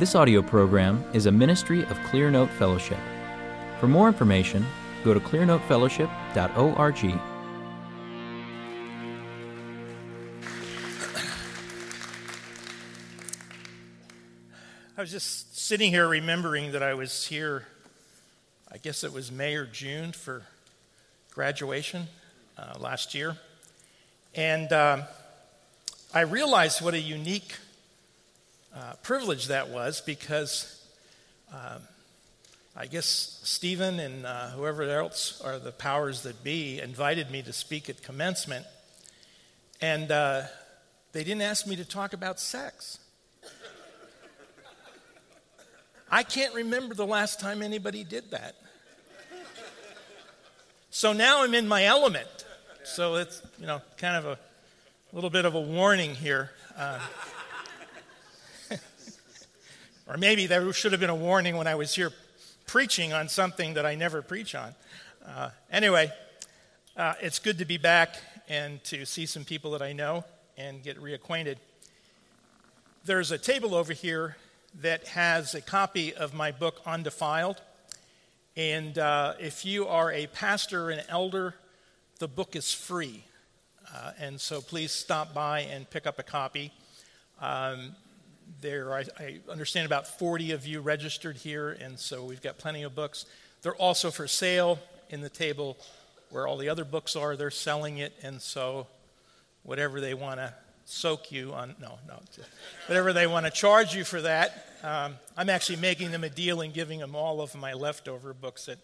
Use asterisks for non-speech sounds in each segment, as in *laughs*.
This audio program is a ministry of Clearnote Fellowship. For more information, go to clearnotefellowship.org. I was just sitting here remembering that I was here, I guess it was May or June for graduation uh, last year. And um, I realized what a unique uh, privilege that was because um, I guess Stephen and uh, whoever else are the powers that be invited me to speak at commencement. And uh, they didn't ask me to talk about sex. I can't remember the last time anybody did that. So now I'm in my element. So it's, you know, kind of a little bit of a warning here. Uh, or maybe there should have been a warning when I was here preaching on something that I never preach on. Uh, anyway, uh, it's good to be back and to see some people that I know and get reacquainted. There's a table over here that has a copy of my book, Undefiled. And uh, if you are a pastor or an elder, the book is free. Uh, and so please stop by and pick up a copy. Um, there, I, I, understand about 40 of you registered here, and so we've got plenty of books. They're also for sale in the table where all the other books are. They're selling it, and so whatever they want to soak you on, no, no, *laughs* whatever they want to charge you for that. Um, I'm actually making them a deal and giving them all of my leftover books at,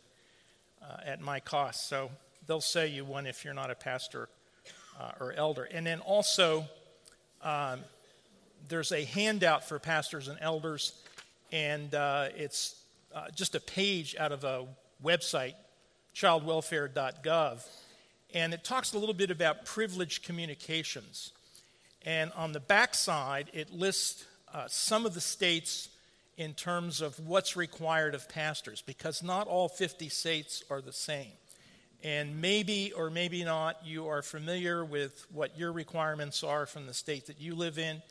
uh, at my cost. So they'll sell you one if you're not a pastor uh, or elder. And then also, um, there's a handout for pastors and elders, and uh, it's uh, just a page out of a website, childwelfare.gov, and it talks a little bit about privileged communications. And on the back side, it lists uh, some of the states in terms of what's required of pastors, because not all 50 states are the same. And maybe or maybe not, you are familiar with what your requirements are from the state that you live in.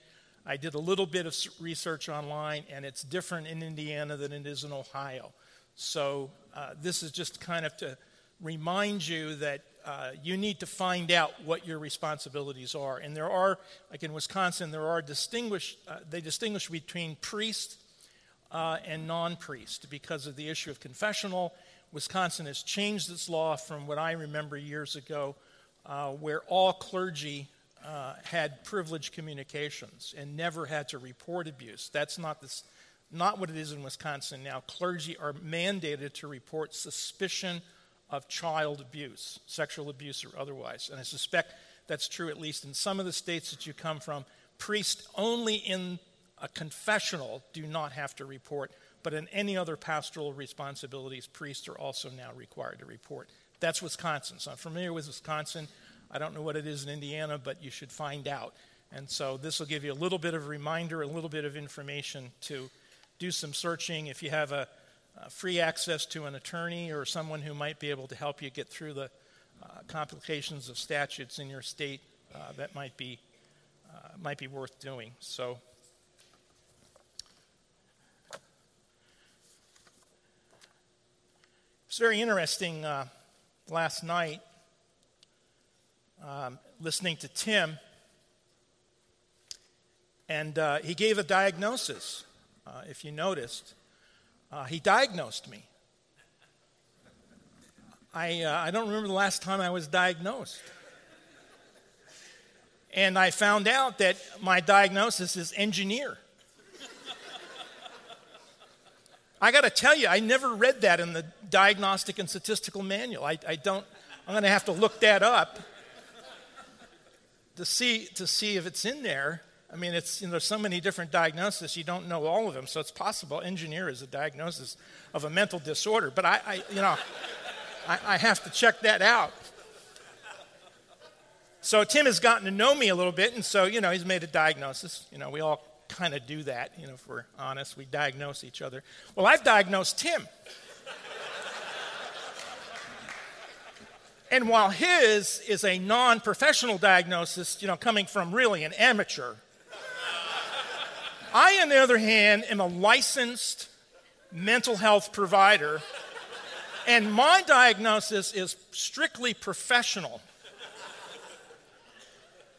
I did a little bit of research online, and it's different in Indiana than it is in Ohio. So, uh, this is just kind of to remind you that uh, you need to find out what your responsibilities are. And there are, like in Wisconsin, there are distinguished, uh, they distinguish between priest uh, and non priest because of the issue of confessional. Wisconsin has changed its law from what I remember years ago, uh, where all clergy uh, had privileged communications and never had to report abuse. That's not, this, not what it is in Wisconsin now. Clergy are mandated to report suspicion of child abuse, sexual abuse or otherwise. And I suspect that's true at least in some of the states that you come from. Priests only in a confessional do not have to report, but in any other pastoral responsibilities, priests are also now required to report. That's Wisconsin. So I'm familiar with Wisconsin. I don't know what it is in Indiana, but you should find out. And so this will give you a little bit of reminder, a little bit of information to do some searching. If you have a, a free access to an attorney or someone who might be able to help you get through the uh, complications of statutes in your state, uh, that might be uh, might be worth doing. So. It's very interesting uh, last night um, listening to Tim, and uh, he gave a diagnosis. Uh, if you noticed, uh, he diagnosed me. I, uh, I don't remember the last time I was diagnosed. And I found out that my diagnosis is engineer. I got to tell you, I never read that in the diagnostic and statistical manual. I, I don't, I'm going to have to look that up to see to see if it's in there. I mean, it's you know, there's so many different diagnoses. You don't know all of them, so it's possible. Engineer is a diagnosis of a mental disorder, but I, I you know, *laughs* I, I have to check that out. So Tim has gotten to know me a little bit, and so you know, he's made a diagnosis. You know, we all kind of do that. You know, if we're honest, we diagnose each other. Well, I've diagnosed Tim. And while his is a non professional diagnosis, you know, coming from really an amateur, I, on the other hand, am a licensed mental health provider, and my diagnosis is strictly professional.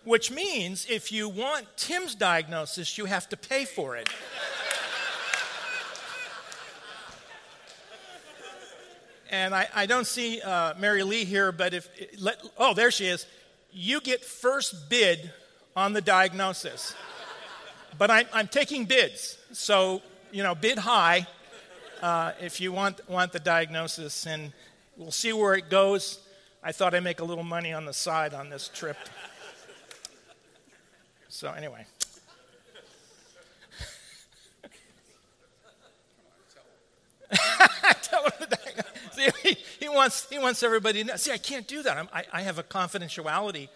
Which means if you want Tim's diagnosis, you have to pay for it. And I, I don't see uh, Mary Lee here, but if, let, oh, there she is. You get first bid on the diagnosis. But I, I'm taking bids. So, you know, bid high uh, if you want, want the diagnosis, and we'll see where it goes. I thought I'd make a little money on the side on this trip. So, anyway. *laughs* Tell him the *laughs* He, wants, he wants everybody to know. See, I can't do that. I, I have a confidentiality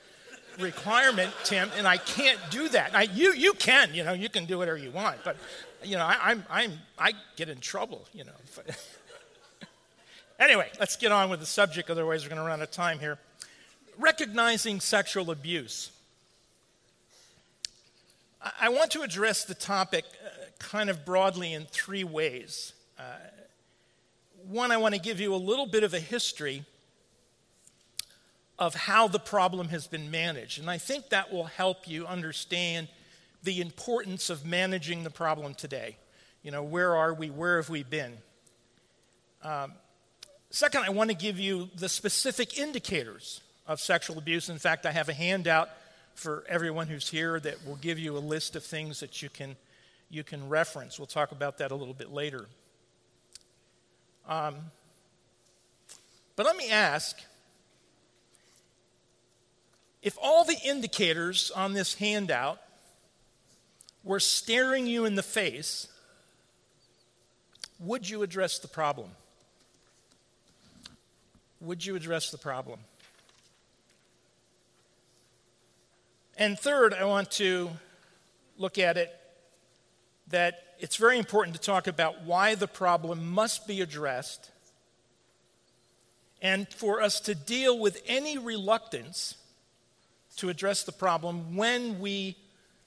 requirement, Tim, and I can't do that. I, you, you can, you know, you can do whatever you want, but, you know, I, I'm, I'm, I get in trouble, you know. *laughs* anyway, let's get on with the subject, otherwise, we're going to run out of time here. Recognizing sexual abuse. I, I want to address the topic uh, kind of broadly in three ways. Uh, one, I want to give you a little bit of a history of how the problem has been managed. And I think that will help you understand the importance of managing the problem today. You know, where are we? Where have we been? Um, second, I want to give you the specific indicators of sexual abuse. In fact, I have a handout for everyone who's here that will give you a list of things that you can, you can reference. We'll talk about that a little bit later. Um, but let me ask if all the indicators on this handout were staring you in the face, would you address the problem? Would you address the problem? And third, I want to look at it that it's very important to talk about why the problem must be addressed and for us to deal with any reluctance to address the problem when we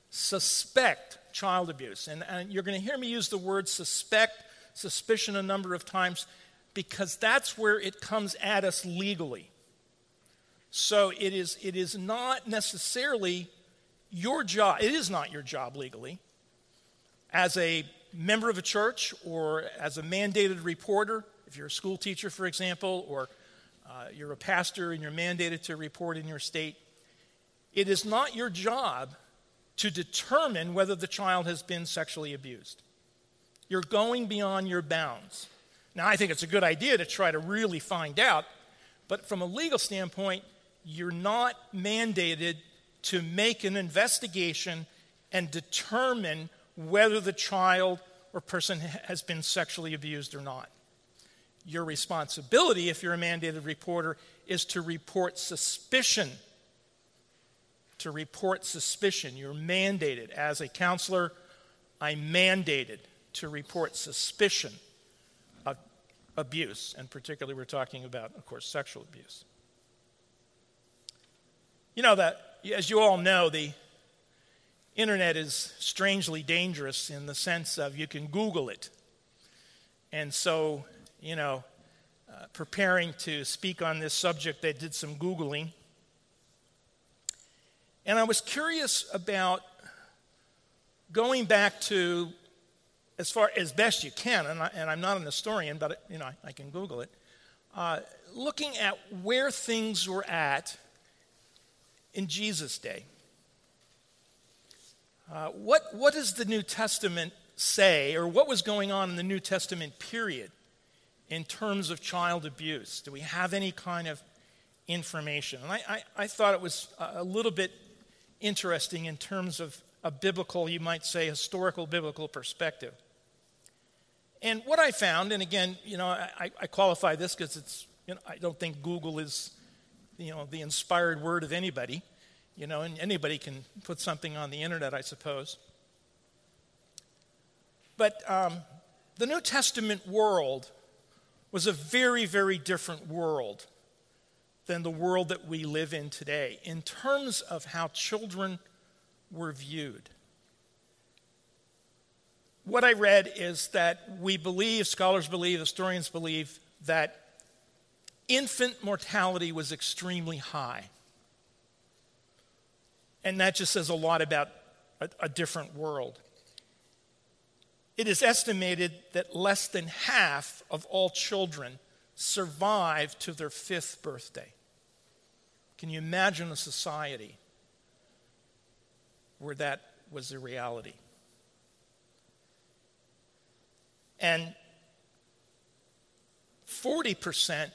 suspect child abuse. And, and you're going to hear me use the word suspect, suspicion a number of times because that's where it comes at us legally. So it is, it is not necessarily your job, it is not your job legally as a member of a church or as a mandated reporter, if you're a school teacher, for example, or uh, you're a pastor and you're mandated to report in your state, it is not your job to determine whether the child has been sexually abused. You're going beyond your bounds. Now, I think it's a good idea to try to really find out, but from a legal standpoint, you're not mandated to make an investigation and determine whether the child or person has been sexually abused or not. Your responsibility, if you're a mandated reporter, is to report suspicion. To report suspicion. You're mandated. As a counselor, I'm mandated to report suspicion of abuse. And particularly, we're talking about, of course, sexual abuse. You know that, as you all know, the internet is strangely dangerous in the sense of you can Google it. And so, you know, uh, preparing to speak on this subject, I did some Googling. And I was curious about going back to, as far as best you can, and, I, am not an historian, but you know, I, I can Google it, uh, looking at where things were at in Jesus' day. Uh, what, what does the New Testament say, or what was going on in the New Testament period in terms of child abuse? Do we have any kind of information? And I, I, I thought it was a little bit interesting in terms of a biblical, you might say, historical biblical perspective. And what I found, and again, you know, I, I qualify this because it's, you know, I don't think Google is, you know, the inspired word of anybody. You know, and anybody can put something on the internet, I suppose. But um, the New Testament world was a very, very different world than the world that we live in today in terms of how children were viewed. what I read is that we believe, scholars believe, historians believe, that infant mortality was extremely high. And that just says a lot about a, a different world. It is estimated that less than half of all children survive to their fifth birthday. Can you imagine a society where that was a reality? And 40%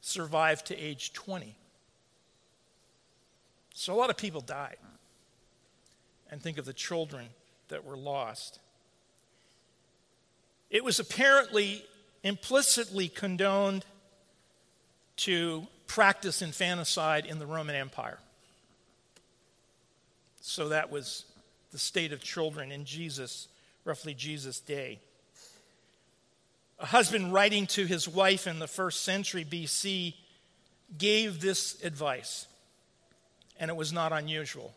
survive to age 20. So a lot of people died. And think of the children that were lost. It was apparently implicitly condoned to practice infanticide in the Roman Empire. So that was the state of children in Jesus, roughly Jesus' day. A husband writing to his wife in the first century BC gave this advice, and it was not unusual.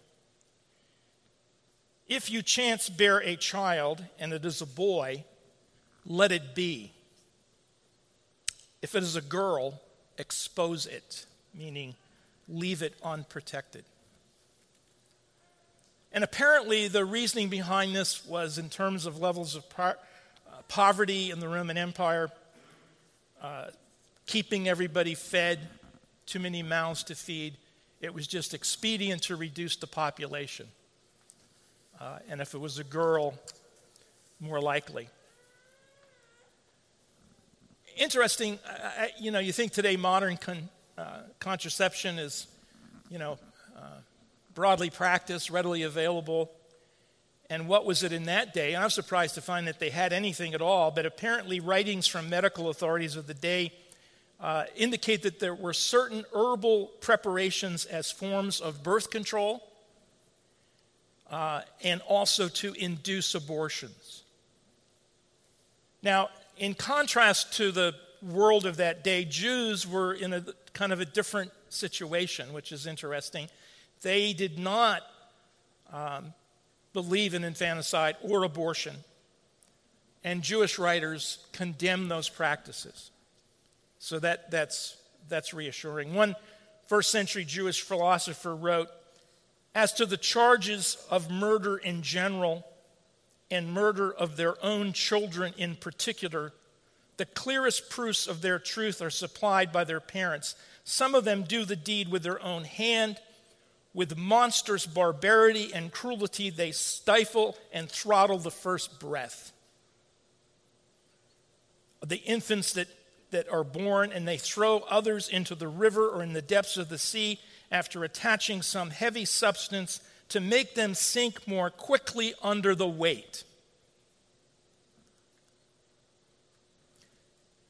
If you chance bear a child and it is a boy, let it be. If it is a girl, expose it, meaning leave it unprotected. And apparently, the reasoning behind this was in terms of levels of po- uh, poverty in the Roman Empire, uh, keeping everybody fed, too many mouths to feed. It was just expedient to reduce the population. Uh, and if it was a girl, more likely interesting, you know, you think today modern con, uh, contraception is, you know, uh, broadly practiced, readily available. And what was it in that day? I'm surprised to find that they had anything at all, but apparently, writings from medical authorities of the day uh, indicate that there were certain herbal preparations as forms of birth control uh, and also to induce abortions. Now, in contrast to the world of that day, Jews were in a kind of a different situation, which is interesting. They did not um, believe in infanticide or abortion, and Jewish writers condemn those practices. So that, that's, that's reassuring. One first century Jewish philosopher wrote As to the charges of murder in general, and murder of their own children in particular, the clearest proofs of their truth are supplied by their parents. Some of them do the deed with their own hand. With monstrous barbarity and cruelty, they stifle and throttle the first breath. The infants that, that are born, and they throw others into the river or in the depths of the sea after attaching some heavy substance to make them sink more quickly under the weight.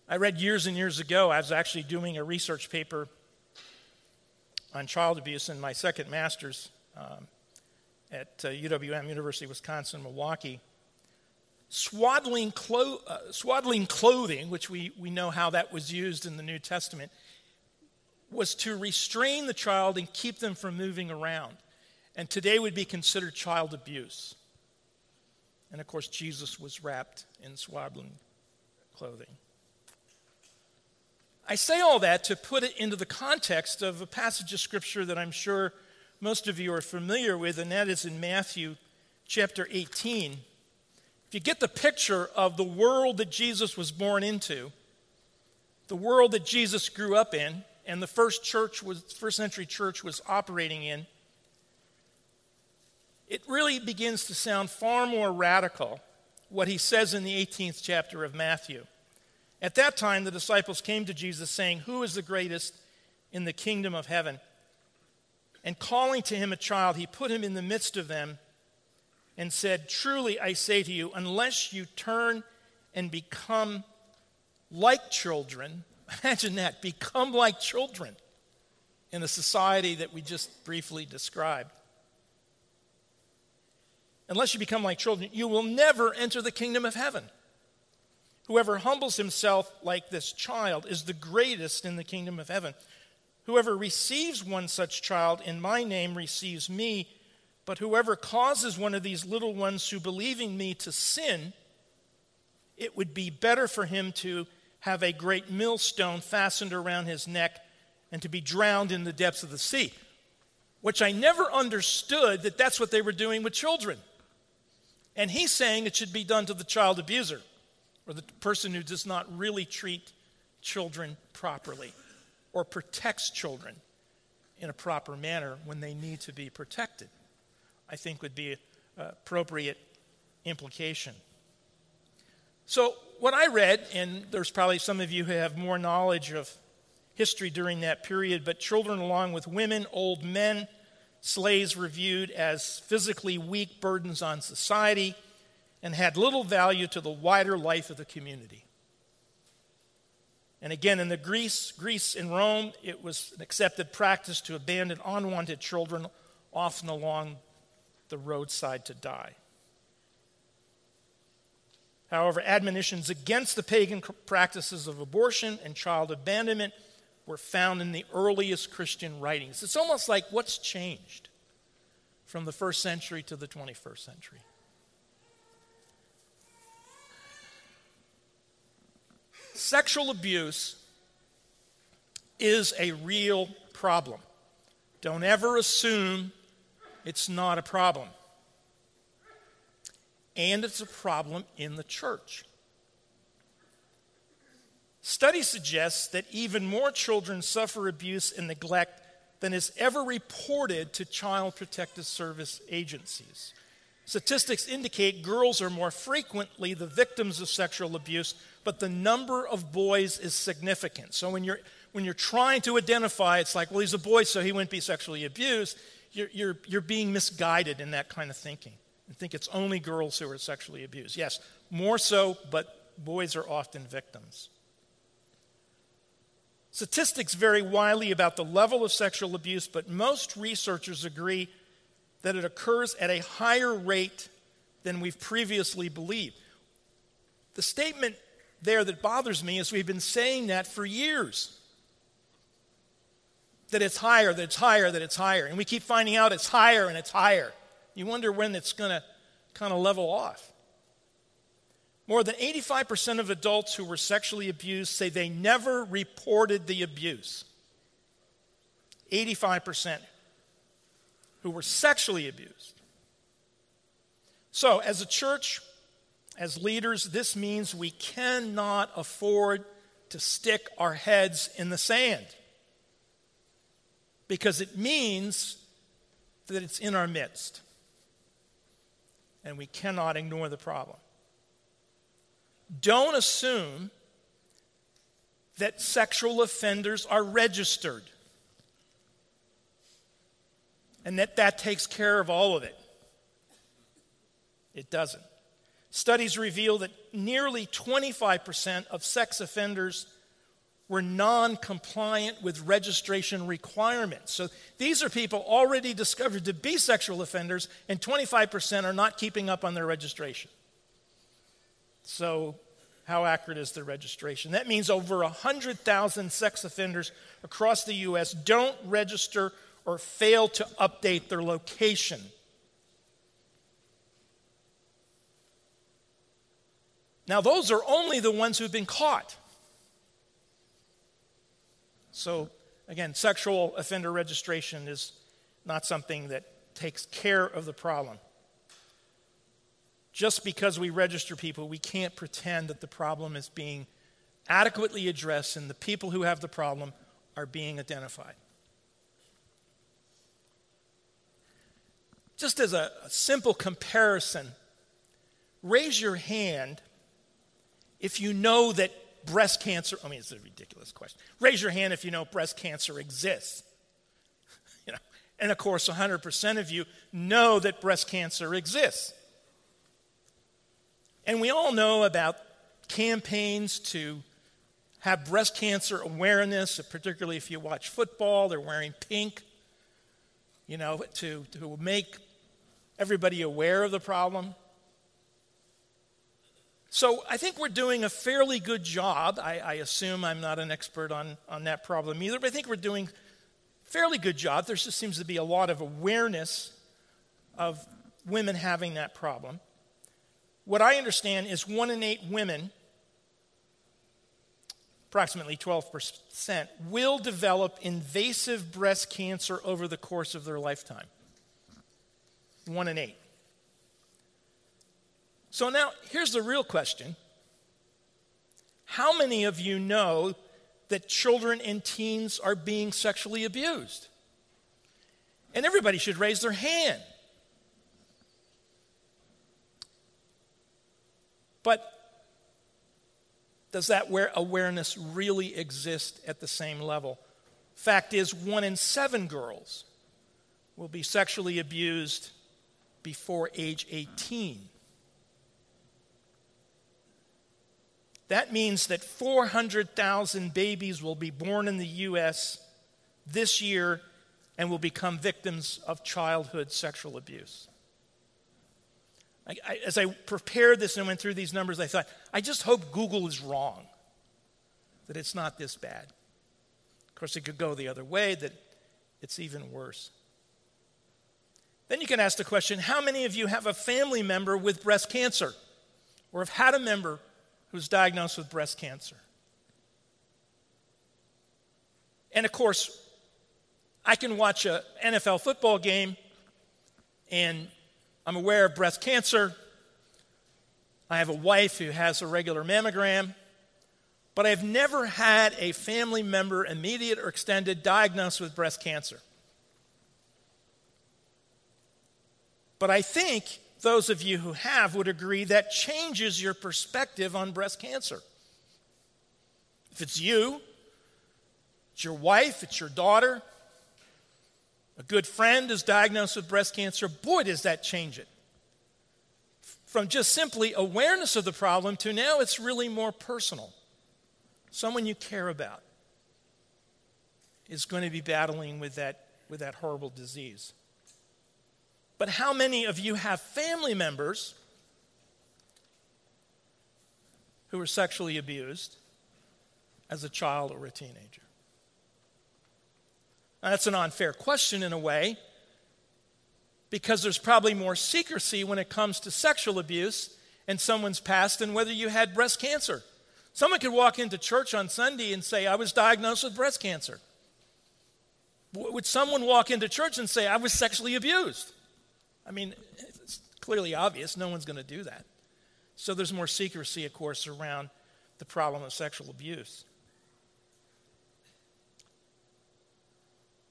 I read years and years ago, I was actually doing a research paper on child abuse in my second master's um, at uh, UWM, University of Wisconsin, Milwaukee. Swaddling, clo- uh, swaddling clothing, which we, we know how that was used in the New Testament, was to restrain the child and keep them from moving around and today would be considered child abuse. And of course, Jesus was wrapped in swaddling clothing. I say all that to put it into the context of a passage of scripture that I'm sure most of you are familiar with, and that is in Matthew chapter 18. If you get the picture of the world that Jesus was born into, the world that Jesus grew up in, and the first church was first century church was operating in, it really begins to sound far more radical what he says in the 18th chapter of Matthew. At that time, the disciples came to Jesus saying, Who is the greatest in the kingdom of heaven? And calling to him a child, he put him in the midst of them and said, Truly I say to you, unless you turn and become like children, *laughs* imagine that, become like children in the society that we just briefly described unless you become like children, you will never enter the kingdom of heaven. Whoever humbles himself like this child is the greatest in the kingdom of heaven. Whoever receives one such child in my name receives me, But whoever causes one of these little ones who believe in me to sin, it would be better for him to have a great millstone fastened around his neck and to be drowned in the depths of the sea. Which I never understood that that's what they were doing with children. And he's saying it should be done to the child abuser or the person who does not really treat children properly or protects children in a proper manner when they need to be protected. I think would be an appropriate implication. So, what I read, and there's probably some of you who have more knowledge of history during that period, but children, along with women, old men, slaves were viewed as physically weak burdens on society and had little value to the wider life of the community. And again, in the Greece, Greece and Rome, it was an accepted practice to abandon unwanted children, often along the roadside to die. However, admonitions against the pagan practices of abortion and child abandonment were found in the earliest Christian writings. It's almost like what's changed from the first century to the 21st century. Sexual abuse is a real problem. Don't ever assume it's not a problem. And it's a problem in the church. Study suggests that even more children suffer abuse and neglect than is ever reported to Child Protective Service agencies. Statistics indicate girls are more frequently the victims of sexual abuse, but the number of boys is significant. So when you're, when you're trying to identify, it's like, well, he's a boy, so he wouldn't be sexually abused you're, you're, you're being misguided in that kind of thinking and think it's only girls who are sexually abused. Yes, more so, but boys are often victims. Statistics vary widely about the level of sexual abuse, but most researchers agree that it occurs at a higher rate than we've previously believed. The statement there that bothers me is we've been saying that for years that it's higher, that it's higher, that it's higher. And we keep finding out it's higher and it's higher. You wonder when it's going to kind of level off. More than 85% of adults who were sexually abused say they never reported the abuse. 85% who were sexually abused. So, as a church, as leaders, this means we cannot afford to stick our heads in the sand because it means that it's in our midst. And we cannot ignore the problem. Don't assume that sexual offenders are registered and that that takes care of all of it. It doesn't. Studies reveal that nearly 25% of sex offenders were non compliant with registration requirements. So these are people already discovered to be sexual offenders, and 25% are not keeping up on their registration. So, how accurate is the registration? That means over 100,000 sex offenders across the U.S. don't register or fail to update their location. Now, those are only the ones who've been caught. So, again, sexual offender registration is not something that takes care of the problem. Just because we register people, we can't pretend that the problem is being adequately addressed and the people who have the problem are being identified. Just as a, simple comparison, raise your hand if you know that breast cancer, I mean, it's a ridiculous question. Raise your hand if you know breast cancer exists. *laughs* you know, and of course, 100% of you know that breast cancer exists. And we all know about campaigns to have breast cancer awareness, particularly if you watch football, they're wearing pink, you know, to, to make everybody aware of the problem. So I think we're doing a fairly good job. I, I, assume I'm not an expert on, on that problem either, but I think we're doing fairly good job. There just seems to be a lot of awareness of women having that problem. What I understand is one in eight women, approximately 12%, will develop invasive breast cancer over the course of their lifetime. One in eight. So now, here's the real question How many of you know that children and teens are being sexually abused? And everybody should raise their hand. But does that awareness really exist at the same level? Fact is, one in seven girls will be sexually abused before age 18. That means that 400,000 babies will be born in the U.S. this year and will become victims of childhood sexual abuse. I, I, as I prepared this and went through these numbers, I thought, I just hope Google is wrong, that it's not this bad. Of course, it could go the other way, that it's even worse. Then you can ask the question how many of you have a family member with breast cancer or have had a member who's diagnosed with breast cancer? And of course, I can watch an NFL football game and I'm aware of breast cancer. I have a wife who has a regular mammogram, but I've never had a family member, immediate or extended, diagnosed with breast cancer. But I think those of you who have would agree that changes your perspective on breast cancer. If it's you, it's your wife, it's your daughter, a good friend is diagnosed with breast cancer, boy, does that change it. From just simply awareness of the problem to now it's really more personal. Someone you care about is going to be battling with that, with that horrible disease. But how many of you have family members who were sexually abused as a child or a teenager? Now, that's an unfair question in a way, because there's probably more secrecy when it comes to sexual abuse in someone's past than whether you had breast cancer. Someone could walk into church on Sunday and say, I was diagnosed with breast cancer. Would someone walk into church and say, I was sexually abused? I mean, it's clearly obvious. No one's going to do that. So there's more secrecy, of course, around the problem of sexual abuse.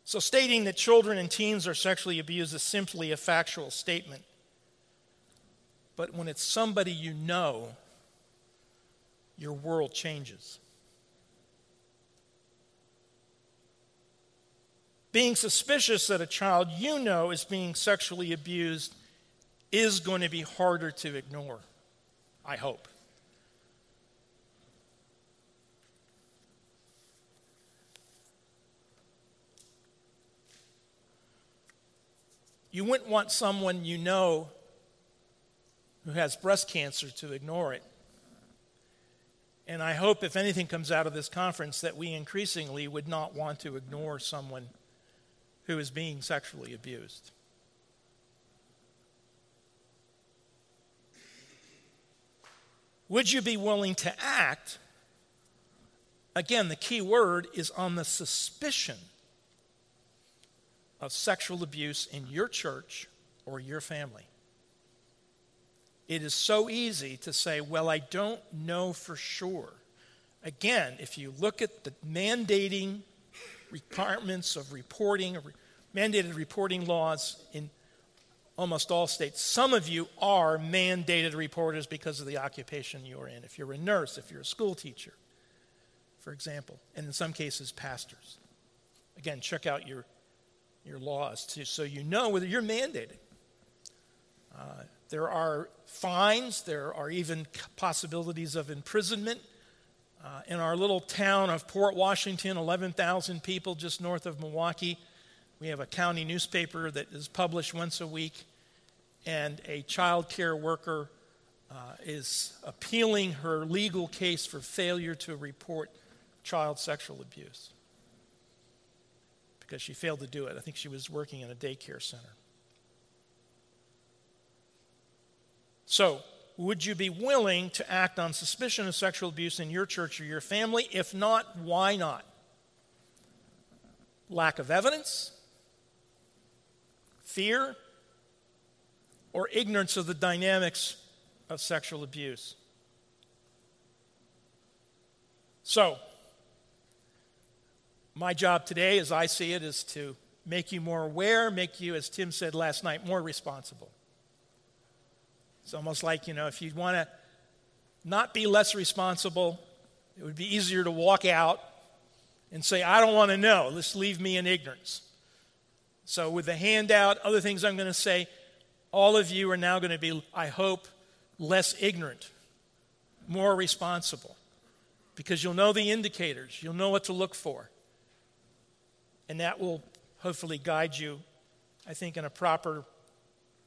So, stating that children and teens are sexually abused is simply a factual statement. But when it's somebody you know, your world changes. Being suspicious that a child you know is being sexually abused is going to be harder to ignore, I hope. You wouldn't want someone you know who has breast cancer to ignore it. And I hope, if anything comes out of this conference, that we increasingly would not want to ignore someone who is being sexually abused. Would you be willing to act? Again, the key word is on the suspicion of sexual abuse in your church or your family. It is so easy to say, well, I don't know for sure. Again, if you look at the mandating requirements of reporting, mandated reporting laws in almost all states, some of you are mandated reporters because of the occupation you're in. If you're a nurse, if you're a school teacher, for example, and in some cases, pastors. Again, check out your your laws to, so you know whether you're mandated. Uh, there are fines, there are even possibilities of imprisonment. Uh, in our little town of Port Washington, 11,000 people just north of Milwaukee, we have a county newspaper that is published once a week, and a child care worker uh, is appealing her legal case for failure to report child sexual abuse because she failed to do it. I think she was working in a daycare center. So, would you be willing to act on suspicion of sexual abuse in your church or your family? If not, why not? Lack of evidence? Fear? Or ignorance of the dynamics of sexual abuse? So, my job today, as I see it, is to make you more aware, make you, as Tim said last night, more responsible. It's almost like, you know, if you want to not be less responsible, it would be easier to walk out and say, I don't want to know. Just leave me in ignorance. So, with the handout, other things I'm going to say, all of you are now going to be, I hope, less ignorant, more responsible, because you'll know the indicators, you'll know what to look for. And that will hopefully guide you, I think, in a proper,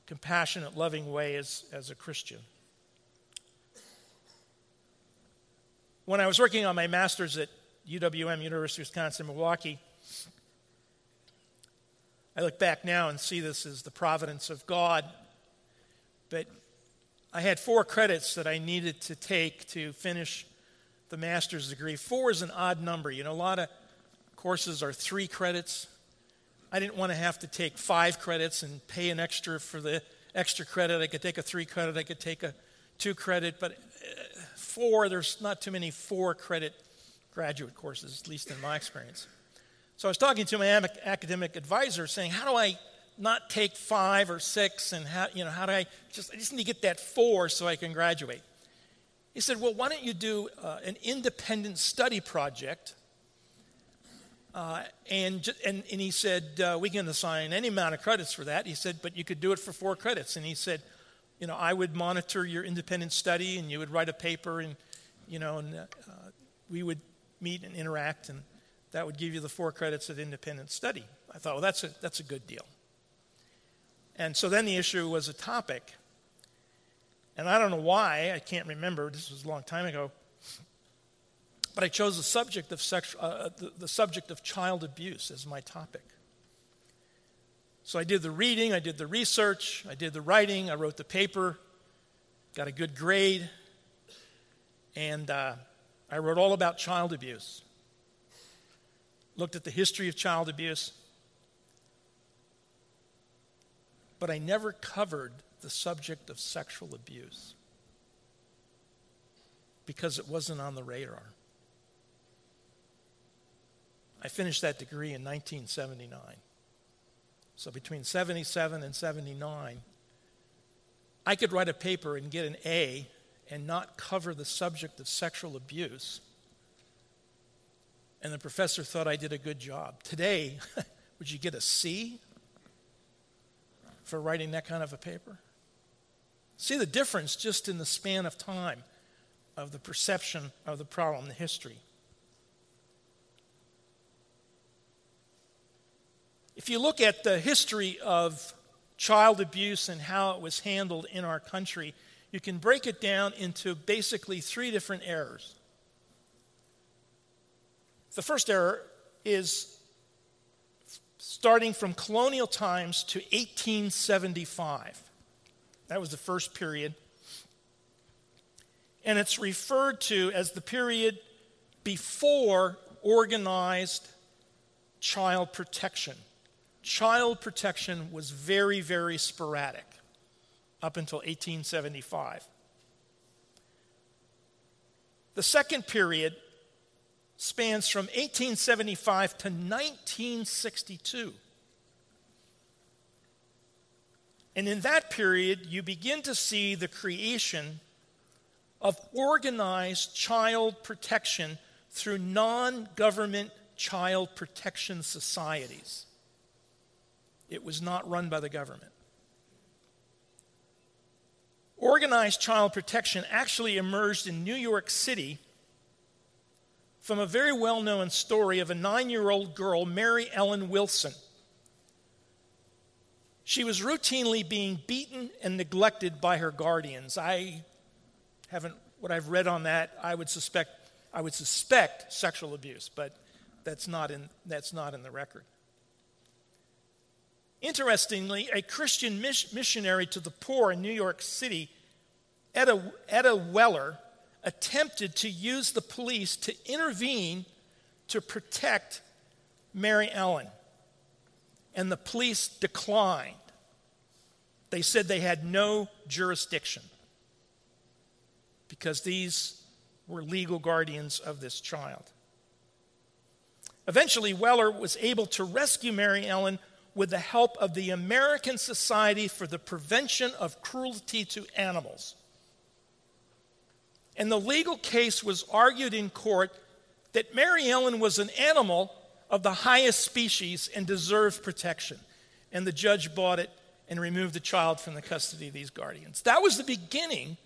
compassionate, loving way as, as a Christian. When I was working on my master's at UWM, University of Wisconsin Milwaukee, I look back now and see this as the providence of God. But I had four credits that I needed to take to finish the master's degree. Four is an odd number. You know, a lot of courses are three credits. I didn't want to have to take five credits and pay an extra for the extra credit. I could take a three credit, I could take a two credit, but uh, four, there's not too many four credit graduate courses, at least in my experience. So I was talking to my academic advisor saying, How do I not take five or six? And how, you know, how do I just, I just need to get that four so I can graduate. He said, Well, why don't you do uh, an independent study project uh, and, and, and he said, uh, We can assign any amount of credits for that. He said, But you could do it for four credits. And he said, You know, I would monitor your independent study and you would write a paper and, you know, and uh, we would meet and interact and that would give you the four credits of independent study. I thought, Well, that's a, that's a good deal. And so then the issue was a topic. And I don't know why, I can't remember, this was a long time ago. But I chose the subject of, sexu- uh, uh, the, the subject of child abuse as my topic. So I did the reading, I did the research, I did the writing, I wrote the paper, got a good grade, and uh, I wrote all about child abuse. Looked at the history of child abuse, but I never covered the subject of sexual abuse because it wasn't on the radar. I finished that degree in 1979. So between 77 and 79, I could write a paper and get an A and not cover the subject of sexual abuse. And the professor thought I did a good job. Today, *laughs* would you get a C for writing that kind of a paper? See the difference just in the span of time of the perception of the problem, the history. If you look at the history of child abuse and how it was handled in our country, you can break it down into basically three different errors. The first error is starting from colonial times to 1875. That was the first period. And it's referred to as the period before organized child protection child protection was very, very sporadic up until 1875. The second period spans from 1875 to 1962. And in that period, you begin to see the creation of organized child protection through non government child protection societies. It was not run by the government. Organized child protection actually emerged in New York City from a very well known story of a nine year old girl, Mary Ellen Wilson. She was routinely being beaten and neglected by her guardians. I haven't, what I've read on that, I would suspect, I would suspect sexual abuse, but that's not in, that's not in the record. Interestingly, a Christian missionary to the poor in New York City Etta, Etta Wheeler attempted to use the police to intervene to protect Mary Ellen. And the police declined. They said they had no jurisdiction because these were legal guardians of this child. Eventually, Wheeler was able to rescue Mary Ellen with the help of the American Society for the Prevention of Cruelty to Animals. And the legal case was argued in court that Mary Ellen was an animal of the highest species and deserved protection. And the judge bought it and removed the child from the custody of these guardians. That was the beginning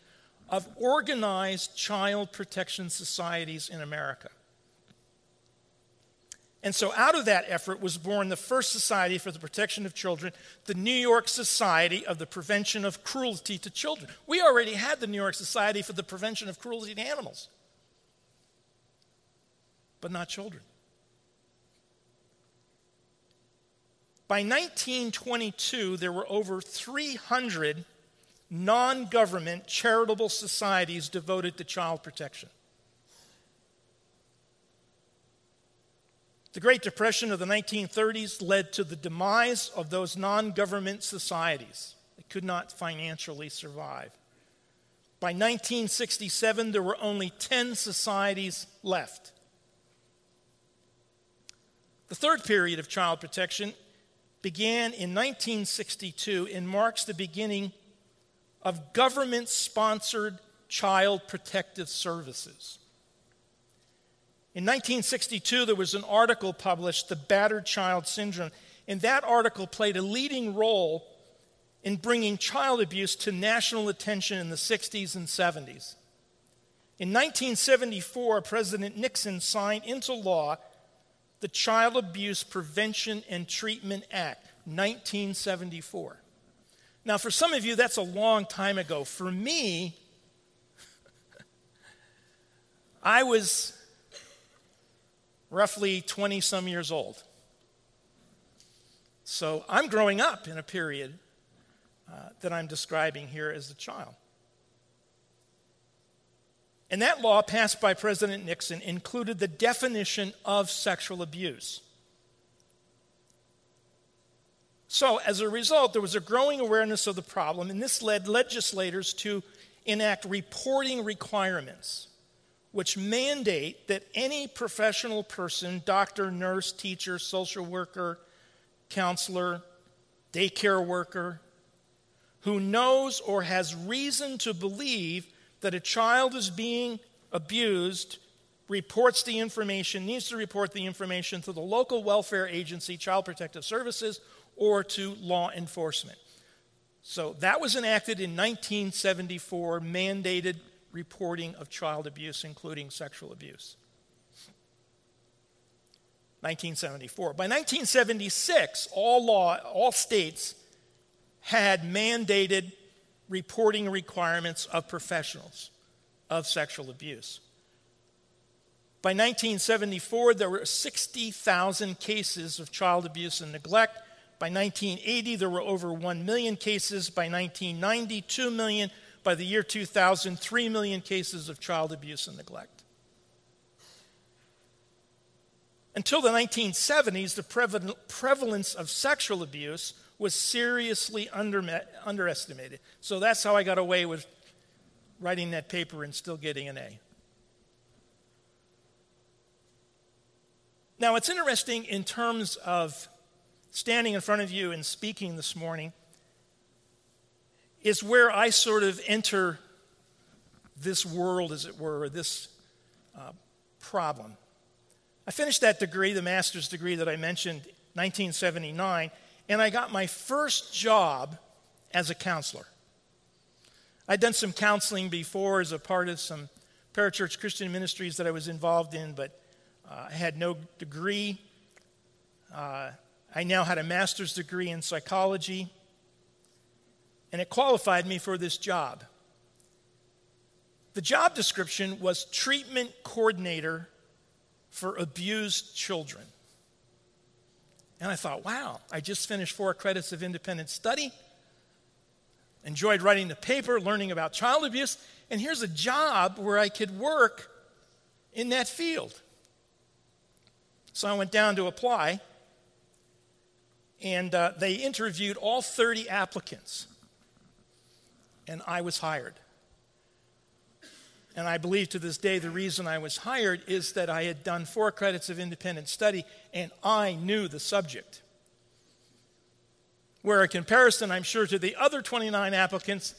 of organized child protection societies in America. And so, out of that effort was born the first Society for the Protection of Children, the New York Society of the Prevention of Cruelty to Children. We already had the New York Society for the Prevention of Cruelty to Animals, but not children. By 1922, there were over 300 non government charitable societies devoted to child protection. The Great Depression of the 1930s led to the demise of those non government societies. They could not financially survive. By 1967, there were only 10 societies left. The third period of child protection began in 1962 and marks the beginning of government sponsored child protective services. In 1962, there was an article published, The Battered Child Syndrome, and that article played a leading role in bringing child abuse to national attention in the 60s and 70s. In 1974, President Nixon signed into law the Child Abuse Prevention and Treatment Act, 1974. Now, for some of you, that's a long time ago. For me, *laughs* I was roughly 20 some years old. So I'm growing up in a period uh, that I'm describing here as a child. And that law passed by President Nixon included the definition of sexual abuse. So, as a result, there was a growing awareness of the problem, and this led legislators to enact reporting requirements which mandate that any professional person, doctor, nurse, teacher, social worker, counselor, daycare worker, who knows or has reason to believe that a child is being abused reports the information, needs to report the information to the local welfare agency, Child Protective Services, or to law enforcement. So that was enacted in 1974, mandated reporting of child abuse, including sexual abuse. 1974. By 1976, all law, all states had mandated reporting requirements of professionals of sexual abuse. By 1974, there were 60,000 cases of child abuse and neglect. By 1980, there were over 1 million cases. By 1990, 2 million. By the year 2000, 3 million cases of child abuse and neglect. Until the 1970s, the prevalence of sexual abuse was seriously underestimated. So that's how I got away with writing that paper and still getting an A. Now, it's interesting in terms of standing in front of you and speaking this morning is where I sort of enter this world, as it were, this uh, problem. I finished that degree, the master's degree that I mentioned, 1979, and I got my first job as a counselor. I'd done some counseling before as a part of some parachurch Christian ministries that I was involved in, but uh, I had no degree. Uh, I now had a master's degree in psychology and it qualified me for this job. The job description was treatment coordinator for abused children. And I thought, wow, I just finished four credits of independent study. Enjoyed writing the paper, learning about child abuse, and here's a job where I could work in that field. So I went down to apply, and uh, they interviewed all 30 applicants, and I was hired. And I believe to this day the reason I was hired is that I had done four credits of independent study and I knew the subject. Where, in comparison, I'm sure to the other 29 applicants,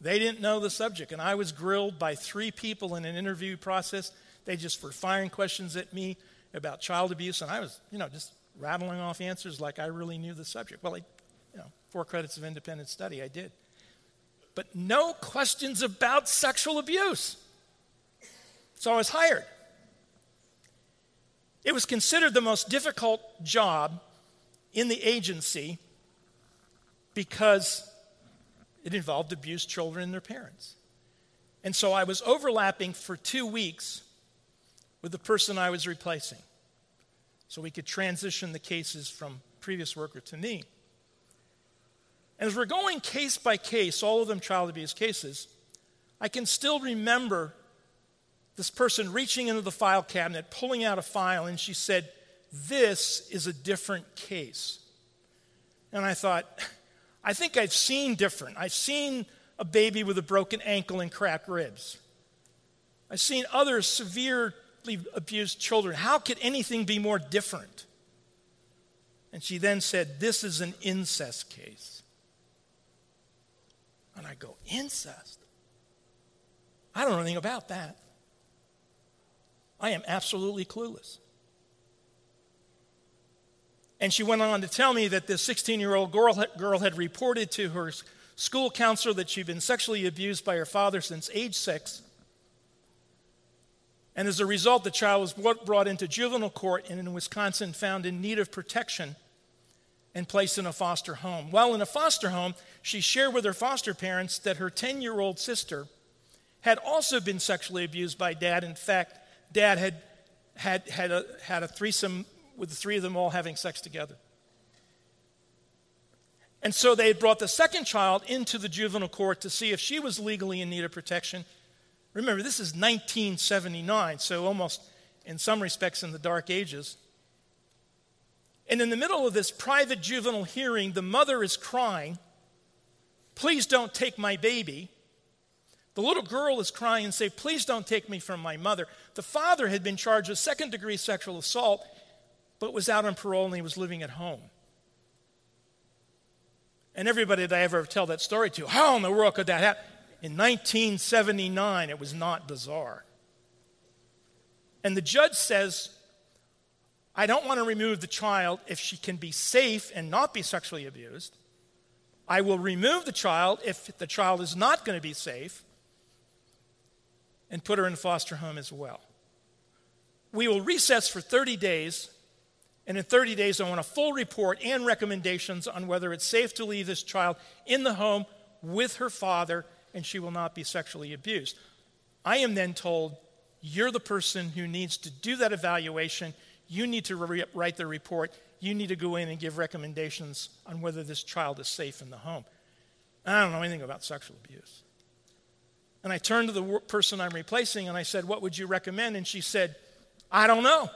they didn't know the subject. And I was grilled by three people in an interview process. They just were firing questions at me about child abuse, and I was, you know, just rattling off answers like I really knew the subject. Well, I, you know, four credits of independent study, I did. But no questions about sexual abuse. So I was hired. It was considered the most difficult job in the agency because it involved abused children and their parents. And so I was overlapping for two weeks with the person I was replacing. So we could transition the cases from previous worker to me. And as we're going case by case, all of them child abuse cases, I can still remember this person reaching into the file cabinet, pulling out a file, and she said, This is a different case. And I thought, *laughs* I think I've seen different. I've seen a baby with a broken ankle and cracked ribs. I've seen other severely abused children. How could anything be more different? And she then said, This is an incest case. And I go, Incest? I don't know anything about that. I am absolutely clueless. And she went on to tell me that this 16 year old girl, girl had reported to her school counselor that she'd been sexually abused by her father since age six. And as a result, the child was brought into juvenile court and in Wisconsin found in need of protection and placed in a foster home. While in a foster home, she shared with her foster parents that her 10 year old sister had also been sexually abused by dad. In fact, dad had had, had, a, had a threesome with the three of them all having sex together. And so they had brought the second child into the juvenile court to see if she was legally in need of protection. Remember, this is 1979, so almost in some respects in the dark ages. And in the middle of this private juvenile hearing, the mother is crying, Please don't take my baby. The little girl is crying and saying, Please don't take me from my mother. The father had been charged with second degree sexual assault, but was out on parole and he was living at home. And everybody that I ever tell that story to, how in the world could that happen? In 1979, it was not bizarre. And the judge says, I don't want to remove the child if she can be safe and not be sexually abused. I will remove the child if the child is not going to be safe and put her in foster home as well. We will recess for 30 days, and in 30 days, I want a full report and recommendations on whether it's safe to leave this child in the home with her father and she will not be sexually abused. I am then told, You're the person who needs to do that evaluation. You need to re- write the report. You need to go in and give recommendations on whether this child is safe in the home. I don't know anything about sexual abuse. And I turned to the person I'm replacing and I said, What would you recommend? And she said, I don't know.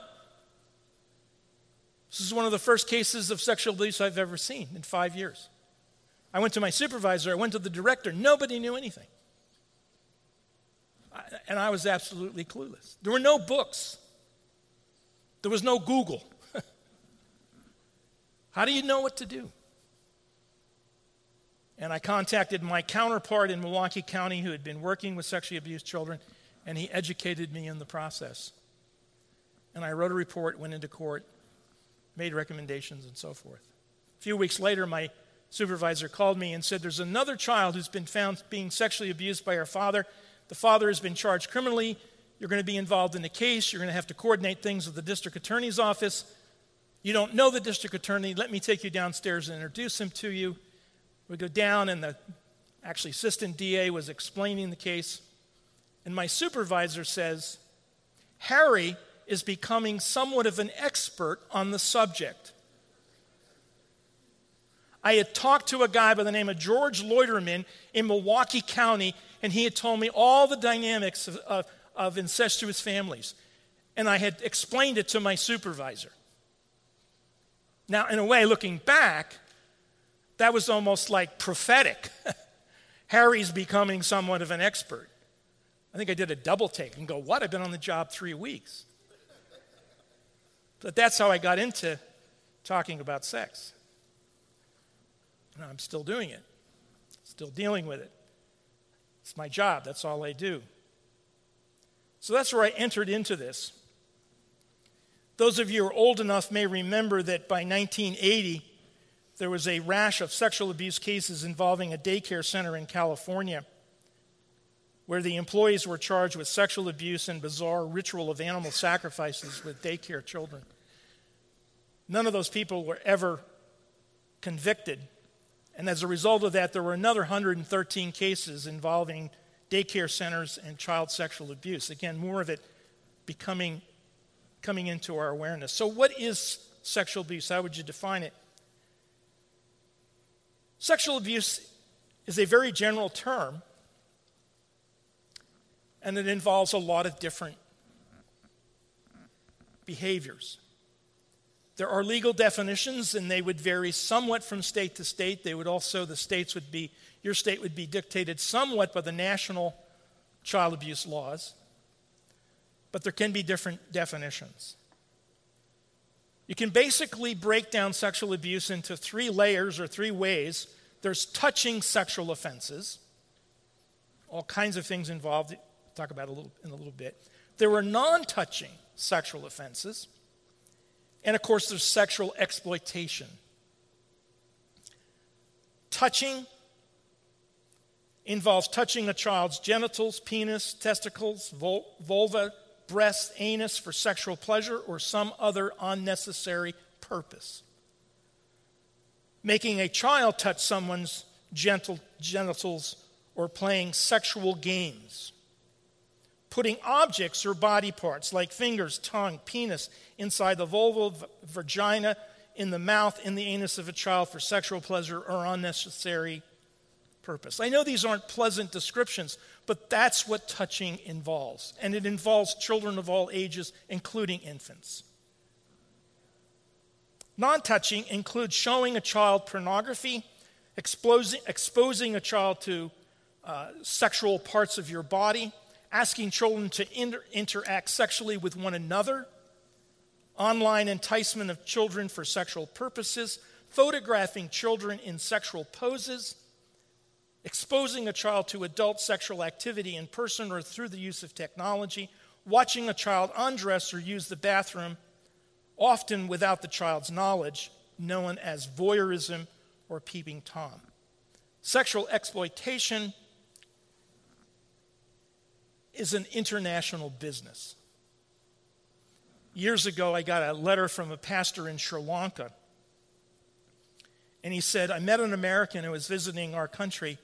This is one of the first cases of sexual abuse I've ever seen in five years. I went to my supervisor, I went to the director, nobody knew anything. I, and I was absolutely clueless. There were no books, there was no Google. *laughs* How do you know what to do? And I contacted my counterpart in Milwaukee County who had been working with sexually abused children, and he educated me in the process. And I wrote a report, went into court, made recommendations, and so forth. A few weeks later, my supervisor called me and said, There's another child who's been found being sexually abused by her father. The father has been charged criminally. You're going to be involved in the case. You're going to have to coordinate things with the district attorney's office. You don't know the district attorney. Let me take you downstairs and introduce him to you. We go down, and the actually assistant DA was explaining the case. And my supervisor says, Harry is becoming somewhat of an expert on the subject. I had talked to a guy by the name of George Loiterman in Milwaukee County, and he had told me all the dynamics of, of, of incestuous families. And I had explained it to my supervisor. Now, in a way, looking back, that was almost like prophetic. *laughs* Harry's becoming somewhat of an expert. I think I did a double take and go, What? I've been on the job three weeks. But that's how I got into talking about sex. And I'm still doing it, still dealing with it. It's my job, that's all I do. So that's where I entered into this. Those of you who are old enough may remember that by 1980, there was a rash of sexual abuse cases involving a daycare center in California where the employees were charged with sexual abuse and bizarre ritual of animal sacrifices with daycare children. None of those people were ever convicted. And as a result of that, there were another 113 cases involving daycare centers and child sexual abuse. Again, more of it becoming coming into our awareness. So, what is sexual abuse? How would you define it? Sexual abuse is a very general term, and it involves a lot of different behaviors. There are legal definitions, and they would vary somewhat from state to state. They would also, the states would be, your state would be dictated somewhat by the national child abuse laws but there can be different definitions. You can basically break down sexual abuse into three layers or three ways. There's touching sexual offenses, all kinds of things involved. I'll talk about a little in a little bit. There are non-touching sexual offenses, and of course, there's sexual exploitation. Touching involves touching a child's genitals, penis, testicles, vulva, breast, anus for sexual pleasure or some other unnecessary purpose. Making a child touch someone's gentle, genitals or playing sexual games. Putting objects or body parts like fingers, tongue, penis inside the vulva, v- vagina, in the mouth, in the anus of a child for sexual pleasure or unnecessary purpose. I know these aren't pleasant descriptions, but that's what touching involves. And it involves children of all ages, including infants. Non touching includes showing a child pornography, exposing, exposing a child to uh, sexual parts of your body, asking children to inter- interact sexually with one another, online enticement of children for sexual purposes, photographing children in sexual poses exposing a child to adult sexual activity in person or through the use of technology, watching a child undress or use the bathroom, often without the child's knowledge, known as voyeurism or peeping Tom. Sexual exploitation is an international business. Years ago, I got a letter from a pastor in Sri Lanka. And he said, I met an American who was visiting our country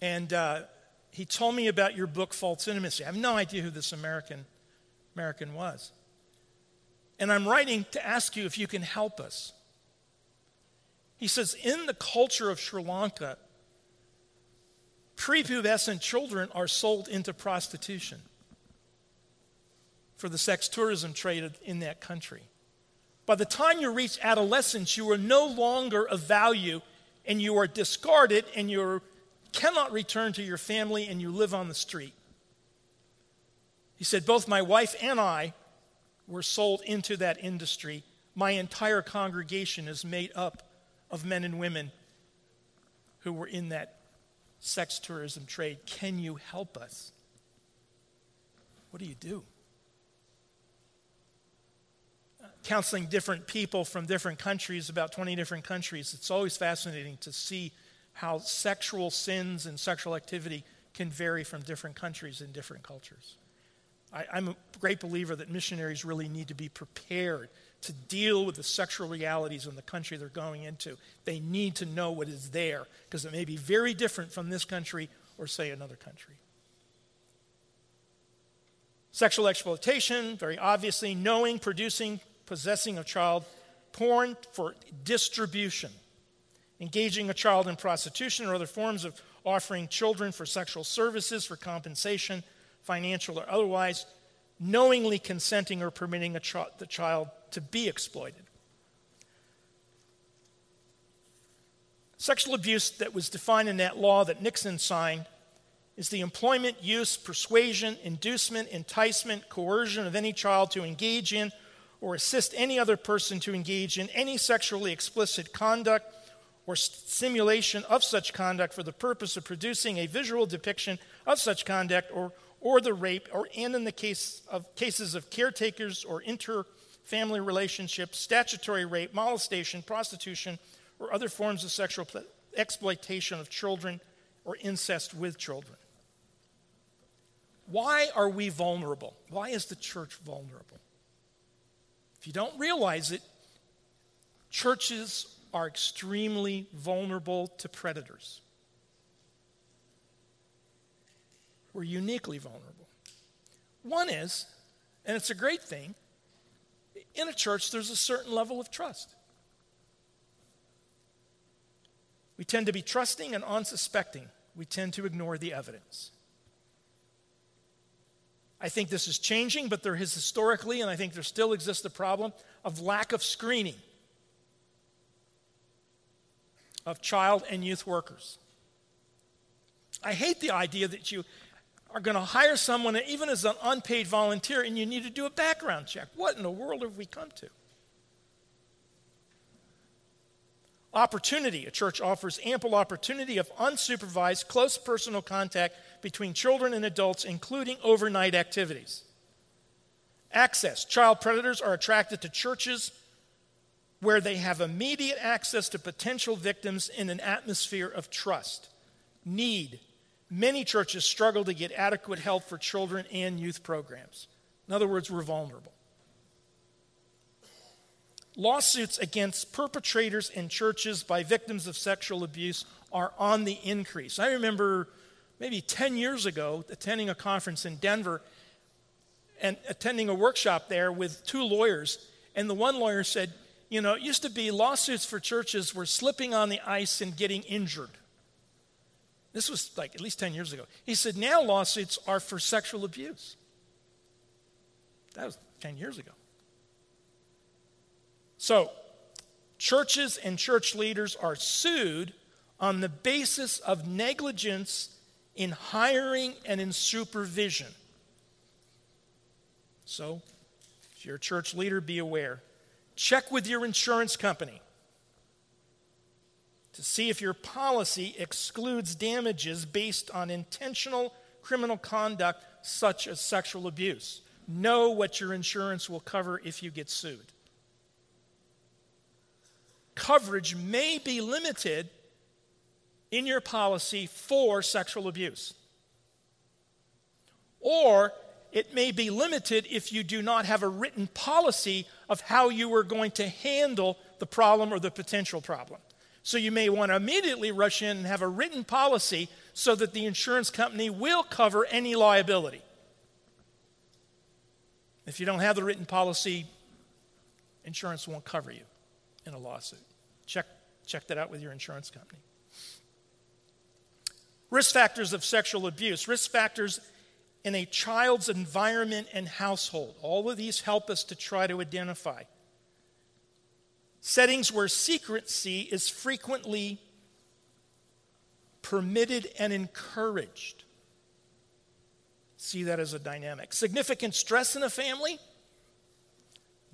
and uh, he told me about your book, False Intimacy. I have no idea who this American, American was. And I'm writing to ask you if you can help us. He says, in the culture of Sri Lanka, prepubescent children are sold into prostitution for the sex tourism trade in that country. By the time you reach adolescence, you are no longer of value and you are discarded and you're cannot return to your family and you live on the street. He said, Both my wife and I were sold into that industry. My entire congregation is made up of men and women who were in that sex tourism trade. Can you help us? What do you do? counseling different people from different countries, about 20 different countries, it's always fascinating to see how sexual sins and sexual activity can vary from different countries and different cultures. I, am a great believer that missionaries really need to be prepared to deal with the sexual realities in the country they're going into. They need to know what is there because it may be very different from this country or, say, another country. Sexual exploitation, very obviously, knowing, producing, possessing of child porn for distribution engaging a child in prostitution or other forms of offering children for sexual services for compensation, financial or otherwise, knowingly consenting or permitting ch- the child to be exploited. Sexual abuse that was defined in that law that Nixon signed is the employment, use, persuasion, inducement, enticement, coercion of any child to engage in or assist any other person to engage in any sexually explicit conduct or simulation of such conduct for the purpose of producing a visual depiction of such conduct or, or the rape, or and in the case of cases of caretakers or inter-family relationships, statutory rape, molestation, prostitution, or other forms of sexual exploitation of children or incest with children. Why are we vulnerable? Why is the church vulnerable? If you don't realize it, churches are extremely vulnerable to predators. We're uniquely vulnerable. One is, and it's a great thing, in a church there's a certain level of trust. We tend to be trusting and unsuspecting. We tend to ignore the evidence. I think this is changing, but there has historically, and I think there still exists the problem of lack of screening of child and youth workers. I hate the idea that you are going to hire someone, even as an unpaid volunteer, and you need to do a background check. What in the world have we come to? Opportunity. A church offers ample opportunity of unsupervised, close personal contact between children and adults, including overnight activities. Access. Child predators are attracted to churches where they have immediate access to potential victims in an atmosphere of trust. Need. Many churches struggle to get adequate help for children and youth programs. In other words, we're vulnerable. Lawsuits against perpetrators in churches by victims of sexual abuse are on the increase. I remember maybe 10 years ago attending a conference in Denver and attending a workshop there with two lawyers. And the one lawyer said, You know, it used to be lawsuits for churches were slipping on the ice and getting injured. This was like at least 10 years ago. He said, Now lawsuits are for sexual abuse. That was 10 years ago. So, churches and church leaders are sued on the basis of negligence in hiring and in supervision. So, if you're a church leader, be aware. Check with your insurance company to see if your policy excludes damages based on intentional criminal conduct such as sexual abuse. Know what your insurance will cover if you get sued. Coverage may be limited in your policy for sexual abuse. Or it may be limited if you do not have a written policy of how you are going to handle the problem or the potential problem. So you may want to immediately rush in and have a written policy so that the insurance company will cover any liability. If you don't have the written policy, insurance won't cover you in a lawsuit. Check, check that out with your insurance company. Risk factors of sexual abuse, risk factors in a child's environment and household. All of these help us to try to identify. Settings where secrecy is frequently permitted and encouraged. See that as a dynamic. Significant stress in a family,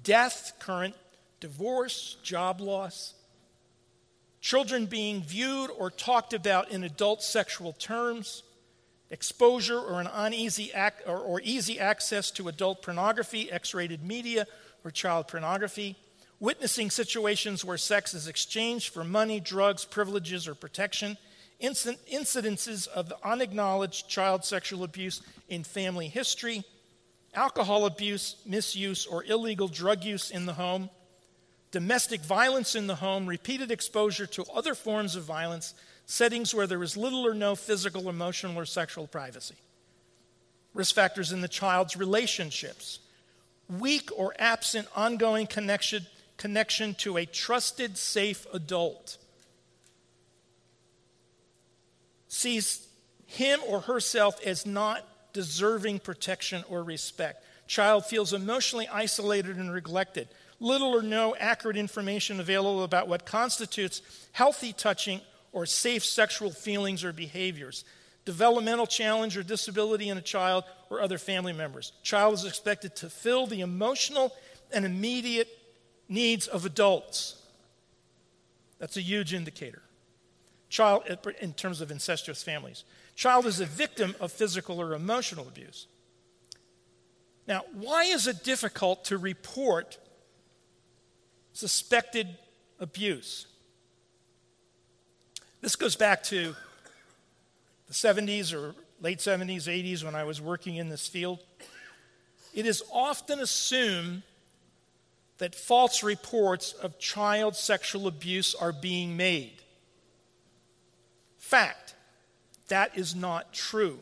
death, current divorce, job loss, children being viewed or talked about in adult sexual terms, exposure or an uneasy ac- or, or easy access to adult pornography, X-rated media, or child pornography, witnessing situations where sex is exchanged for money, drugs, privileges, or protection, Inc- incidences of unacknowledged child sexual abuse in family history, alcohol abuse, misuse, or illegal drug use in the home. Domestic violence in the home, repeated exposure to other forms of violence, settings where there is little or no physical, emotional, or sexual privacy. Risk factors in the child's relationships, weak or absent ongoing connection, connection to a trusted, safe adult. sees him or herself as not deserving protection or respect. Child feels emotionally isolated and neglected. Little or no accurate information available about what constitutes healthy touching or safe sexual feelings or behaviors. Developmental challenge or disability in a child or other family members. Child is expected to fill the emotional and immediate needs of adults. That's a huge indicator. Child, in terms of incestuous families. Child is a victim of physical or emotional abuse. Now, why is it difficult to report suspected abuse? This goes back to the 70s or late 70s, 80s when I was working in this field. It is often assumed that false reports of child sexual abuse are being made. Fact, that is not true.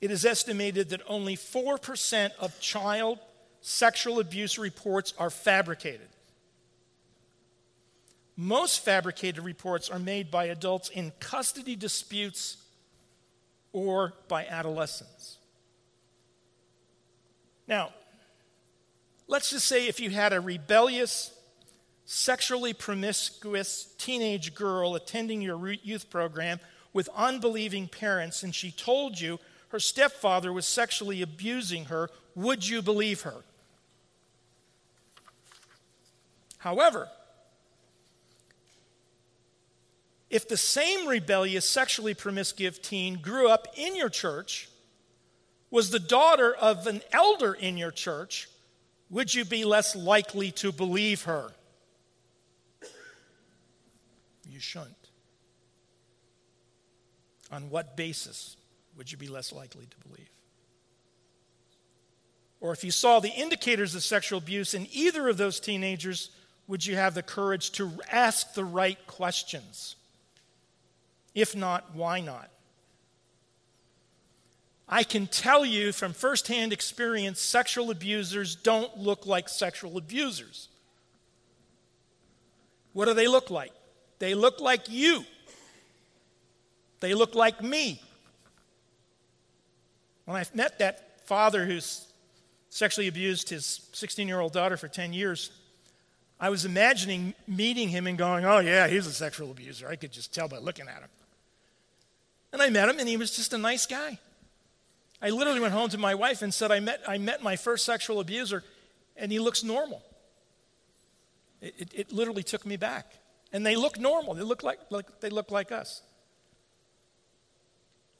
It is estimated that only 4% of child sexual abuse reports are fabricated. Most fabricated reports are made by adults in custody disputes or by adolescents. Now, Let's just say if you had a rebellious, sexually promiscuous teenage girl attending your youth program with unbelieving parents, and she told you her stepfather was sexually abusing her, would you believe her? However, if the same rebellious, sexually promiscuous teen grew up in your church, was the daughter of an elder in your church, would you be less likely to believe her? You shouldn't. On what basis would you be less likely to believe? Or if you saw the indicators of sexual abuse in either of those teenagers, would you have the courage to ask the right questions? If not, why not? I can tell you from firsthand experience sexual abusers don't look like sexual abusers. What do they look like? They look like you. They look like me. When I met that father who's sexually abused his 16 year old daughter for 10 years, I was imagining meeting him and going, oh, yeah, he's a sexual abuser. I could just tell by looking at him. And I met him, and he was just a nice guy. I literally went home to my wife and said, I met, I met my first sexual abuser, and he looks normal. It, it, it literally took me back. And they look normal, they look like, like, they look like us.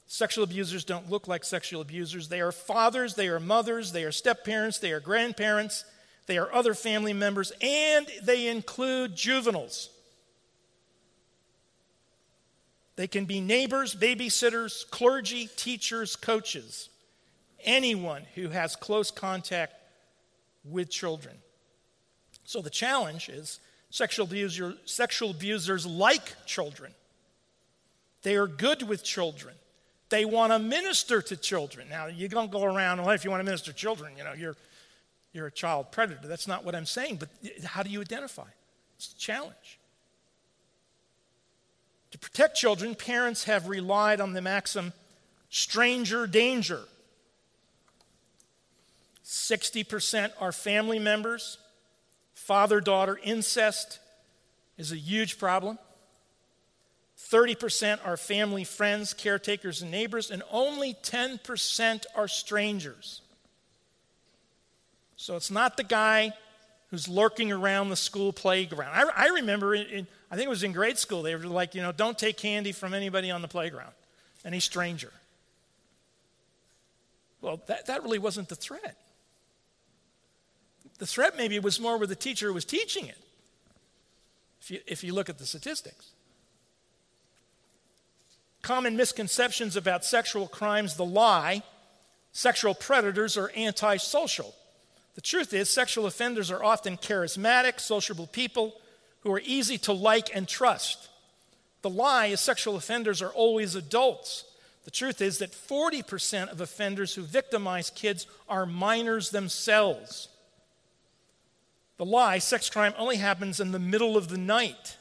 Sexual abusers don't look like sexual abusers. They are fathers, they are mothers, they are step parents, they are grandparents, they are other family members, and they include juveniles. They can be neighbors, babysitters, clergy, teachers, coaches anyone who has close contact with children. So the challenge is sexual, abuser, sexual abusers like children. They are good with children. They want to minister to children. Now, you don't go around, well, if you want to minister to children, you know, you're, you're a child predator. That's not what I'm saying, but how do you identify? It's a challenge. To protect children, parents have relied on the maxim stranger danger. 60% are family members. Father daughter incest is a huge problem. 30% are family friends, caretakers, and neighbors, and only 10% are strangers. So it's not the guy who's lurking around the school playground. I, I remember, in, in, I think it was in grade school, they were like, you know, don't take candy from anybody on the playground, any stranger. Well, that, that really wasn't the threat. The threat maybe was more where the teacher who was teaching it, if you, if you look at the statistics. Common misconceptions about sexual crimes the lie sexual predators are antisocial. The truth is, sexual offenders are often charismatic, sociable people who are easy to like and trust. The lie is sexual offenders are always adults. The truth is that 40% of offenders who victimize kids are minors themselves. The lie, sex crime, only happens in the middle of the night.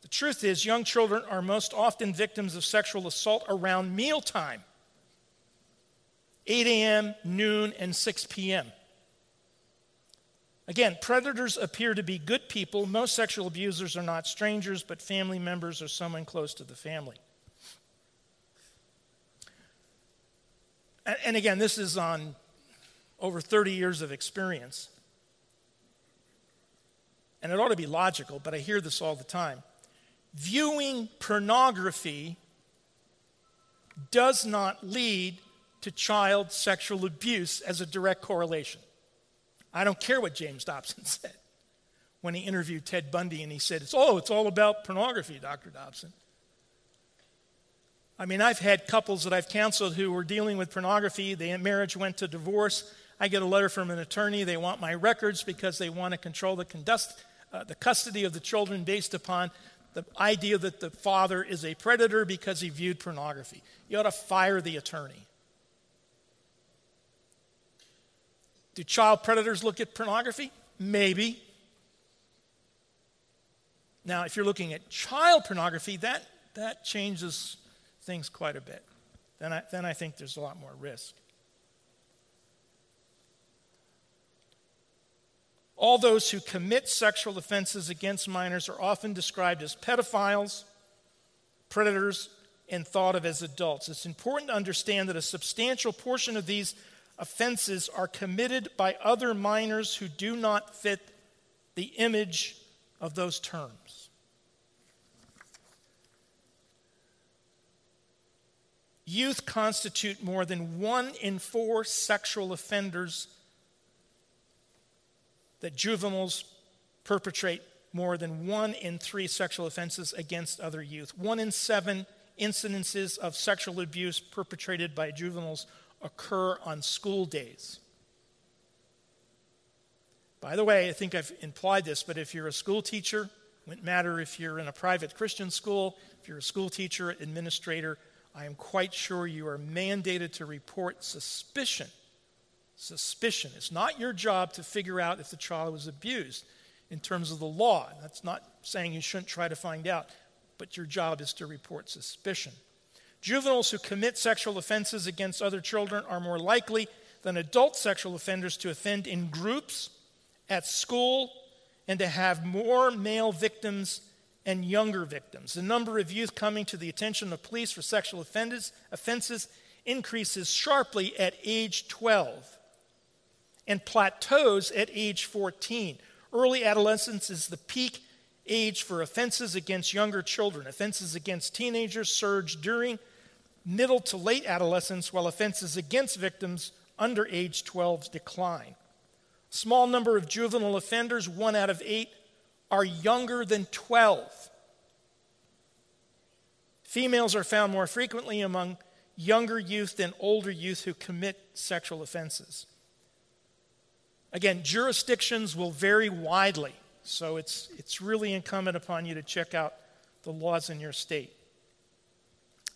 The truth is, young children are most often victims of sexual assault around mealtime 8 a.m., noon, and 6 p.m. Again, predators appear to be good people. Most sexual abusers are not strangers, but family members or someone close to the family. And again, this is on over 30 years of experience. And it ought to be logical, but I hear this all the time. Viewing pornography does not lead to child sexual abuse as a direct correlation. I don't care what James Dobson *laughs* said when he interviewed Ted Bundy and he said, it's, Oh, it's all about pornography, Dr. Dobson. I mean, I've had couples that I've counseled who were dealing with pornography. The marriage went to divorce. I get a letter from an attorney. They want my records because they want to control the, uh, the custody of the children based upon the idea that the father is a predator because he viewed pornography. You ought to fire the attorney. Do child predators look at pornography? Maybe. Now, if you're looking at child pornography, that, that changes things quite a bit. Then I, then I think there's a lot more risk. All those who commit sexual offenses against minors are often described as pedophiles, predators, and thought of as adults. It's important to understand that a substantial portion of these offenses are committed by other minors who do not fit the image of those terms. Youth constitute more than one in four sexual offenders that juveniles perpetrate more than one in three sexual offenses against other youth. One in seven incidences of sexual abuse perpetrated by juveniles occur on school days. By the way, I think I've implied this, but if you're a school teacher, it wouldn't matter if you're in a private Christian school, if you're a school teacher, administrator, I am quite sure you are mandated to report suspicion. Suspicion. It's not your job to figure out if the child was abused in terms of the law. That's not saying you shouldn't try to find out, but your job is to report suspicion. Juveniles who commit sexual offenses against other children are more likely than adult sexual offenders to offend in groups, at school, and to have more male victims and younger victims. The number of youth coming to the attention of police for sexual offenses, offenses increases sharply at age 12 and plateaus at age 14. Early adolescence is the peak age for offenses against younger children. Offenses against teenagers surge during middle to late adolescence, while offenses against victims under age 12 decline. Small number of juvenile offenders, one out of eight, are younger than 12. Females are found more frequently among younger youth than older youth who commit sexual offenses. Again, jurisdictions will vary widely, so it's, it's really incumbent upon you to check out the laws in your state.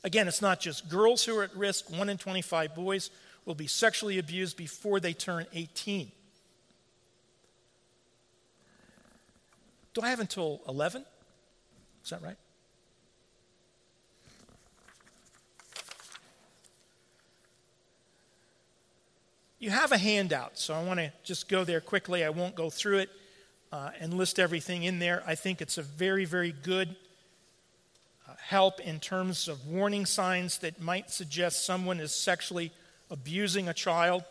Again, it's not just girls who are at risk. One in 25 boys will be sexually abused before they turn 18. Do I have until 11? Is that right? You have a handout, so I want to just go there quickly. I won't go through it uh, and list everything in there. I think it's a very, very good help in terms of warning signs that might suggest someone is sexually abusing a child.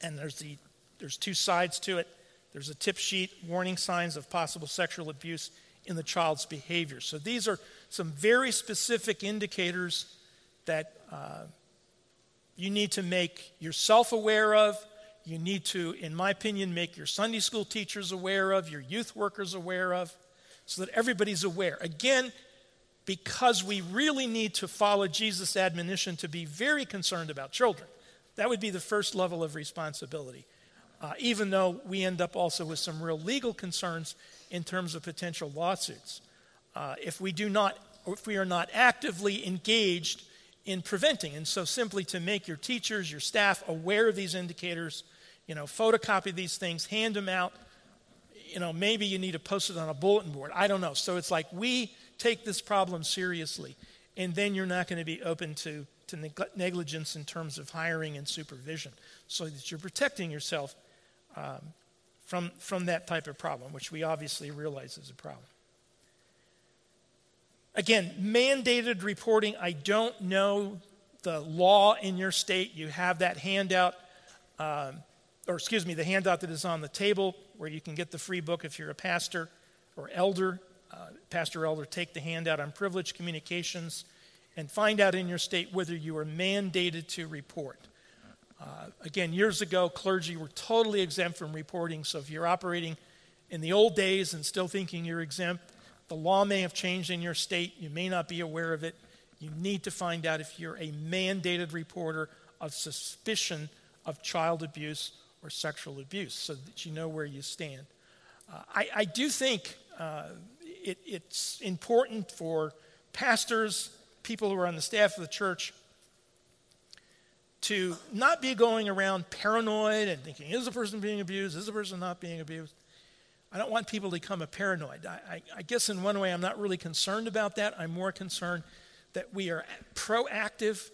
And there's, the, there's two sides to it there's a tip sheet, warning signs of possible sexual abuse in the child's behavior. So these are some very specific indicators that uh, you need to make yourself aware of. You need to, in my opinion, make your Sunday school teachers aware of, your youth workers aware of, so that everybody's aware. Again, because we really need to follow Jesus' admonition to be very concerned about children. That would be the first level of responsibility, uh, even though we end up also with some real legal concerns in terms of potential lawsuits. Uh, if we do not, if we are not actively engaged in preventing, and so simply to make your teachers, your staff aware of these indicators, you know, photocopy these things, hand them out, you know, maybe you need to post it on a bulletin board. I don't know. So it's like we take this problem seriously, and then you're not going to be open to, to neg- negligence in terms of hiring and supervision so that you're protecting yourself um, from, from that type of problem, which we obviously realize is a problem. Again, mandated reporting. I don't know the law in your state. You have that handout, um, or excuse me, the handout that is on the table where you can get the free book if you're a pastor or elder. Uh, pastor elder, take the handout on privileged communications and find out in your state whether you are mandated to report. Uh, again, years ago, clergy were totally exempt from reporting, so if you're operating in the old days and still thinking you're exempt, the law may have changed in your state. You may not be aware of it. You need to find out if you're a mandated reporter of suspicion of child abuse or sexual abuse so that you know where you stand. Uh, I, I, do think uh, it, it's important for pastors, people who are on the staff of the church, to not be going around paranoid and thinking, is the person being abused? Is the person not being abused? I don't want people to become a paranoid. I, I, I, guess in one way I'm not really concerned about that. I'm more concerned that we are proactive,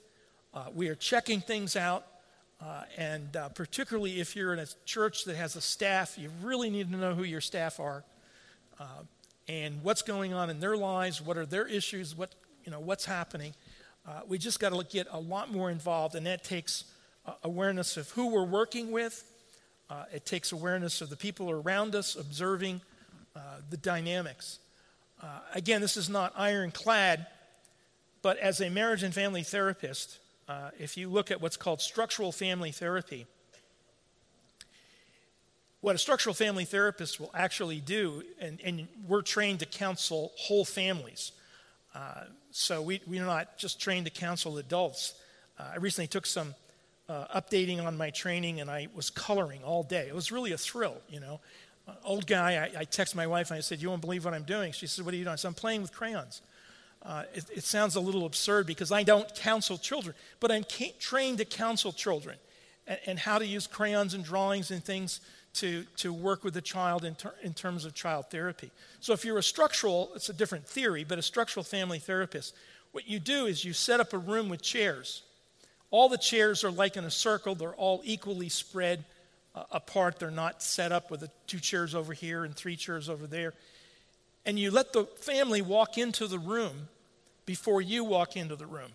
uh, we are checking things out, uh, and uh, particularly if you're in a church that has a staff, you really need to know who your staff are uh, and what's going on in their lives, what are their issues, what, you know, what's happening. Uh, we just got to get a lot more involved, and that takes uh, awareness of who we're working with. Uh, it takes awareness of the people around us, observing the dynamics. again, this is not ironclad, but as a marriage and family therapist, uh, if you look at what's called structural family therapy, what a structural family therapist will actually do, and, and we're trained to counsel whole families. Uh, so we, we're not just trained to counsel adults. Uh, I recently took some uh, updating on my training and I was coloring all day. It was really a thrill, you know. Uh, old guy, I, I texted my wife and I said, You won't believe what I'm doing. She said, What are you doing? I said, I'm playing with crayons. Uh, it, it, sounds a little absurd because I don't counsel children, but I'm trained to counsel children and, and, how to use crayons and drawings and things to, to work with the child in, ter- in terms of child therapy. So if you're a structural, it's a different theory, but a structural family therapist, what you do is you set up a room with chairs. All the chairs are like in a circle, they're all equally spread uh, apart. They're not set up with a, two chairs over here and three chairs over there and you let the family walk into the room before you walk into the room.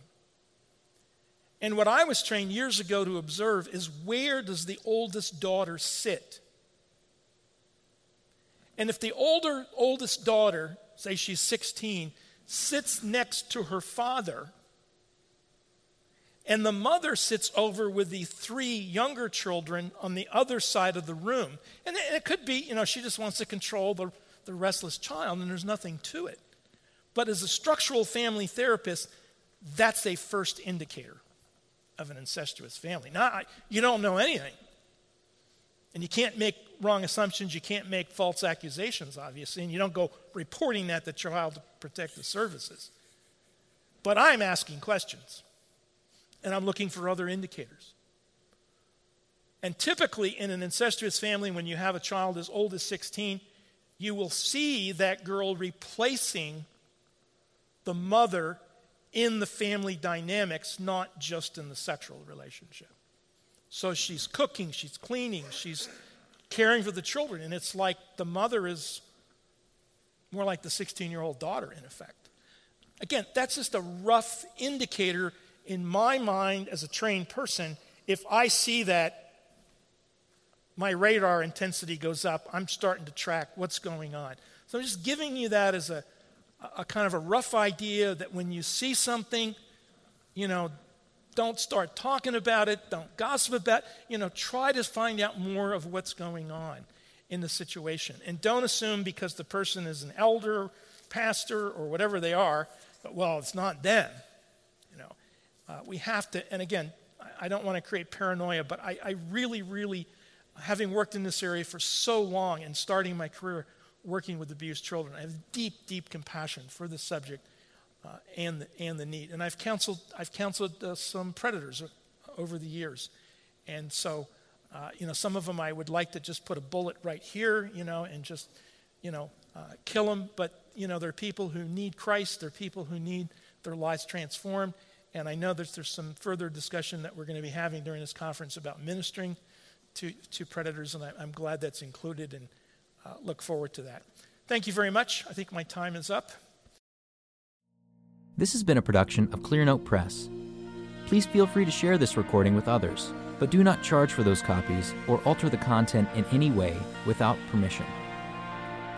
And what I was trained years ago to observe is where does the oldest daughter sit? And if the older oldest daughter, say she's 16, sits next to her father, and the mother sits over with the three younger children on the other side of the room. And it could be, you know, she just wants to control the the restless child, and there's nothing to it. But as a structural family therapist, that's a first indicator of an incestuous family. Now, you don't know anything. And you can't make wrong assumptions, you can't make false accusations, obviously, and you don't go reporting that to Child Protective Services. But I'm asking questions, and I'm looking for other indicators. And typically, in an incestuous family, when you have a child as old as 16, you will see that girl replacing the mother in the family dynamics, not just in the sexual relationship. So she's cooking, she's cleaning, she's caring for the children, and it's like the mother is more like the 16 year old daughter, in effect. Again, that's just a rough indicator in my mind as a trained person. If I see that my radar intensity goes up. I'm starting to track what's going on. So I'm just giving you that as a, a kind of a rough idea that when you see something, you know, don't start talking about it, don't gossip about it, you know, try to find out more of what's going on in the situation. And don't assume because the person is an elder, pastor, or whatever they are, but well, it's not them. You know, uh, we have to, and again, I, I don't want to create paranoia, but I, I really, really having worked in this area for so long and starting my career working with abused children, I have deep, deep compassion for the subject uh, and, the, and the need. And I've counseled, I've counseled uh, some predators over the years. And so Uh, you know, some of them I would like to just put a bullet right here, you know, and just, you know, uh, kill them. But, you know, there are people who need Christ. There are people who need their lives transformed. And I know there's, there's some further discussion that we're going to be having during this conference about ministering to, to predators, and I, am glad that's included and uh, look forward to that. Thank you very much. I think my time is up. This has been a production of Clearnote Press. Please feel free to share this recording with others, but do not charge for those copies or alter the content in any way without permission.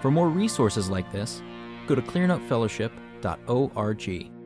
For more resources like this, go to clearnotefellowship.org.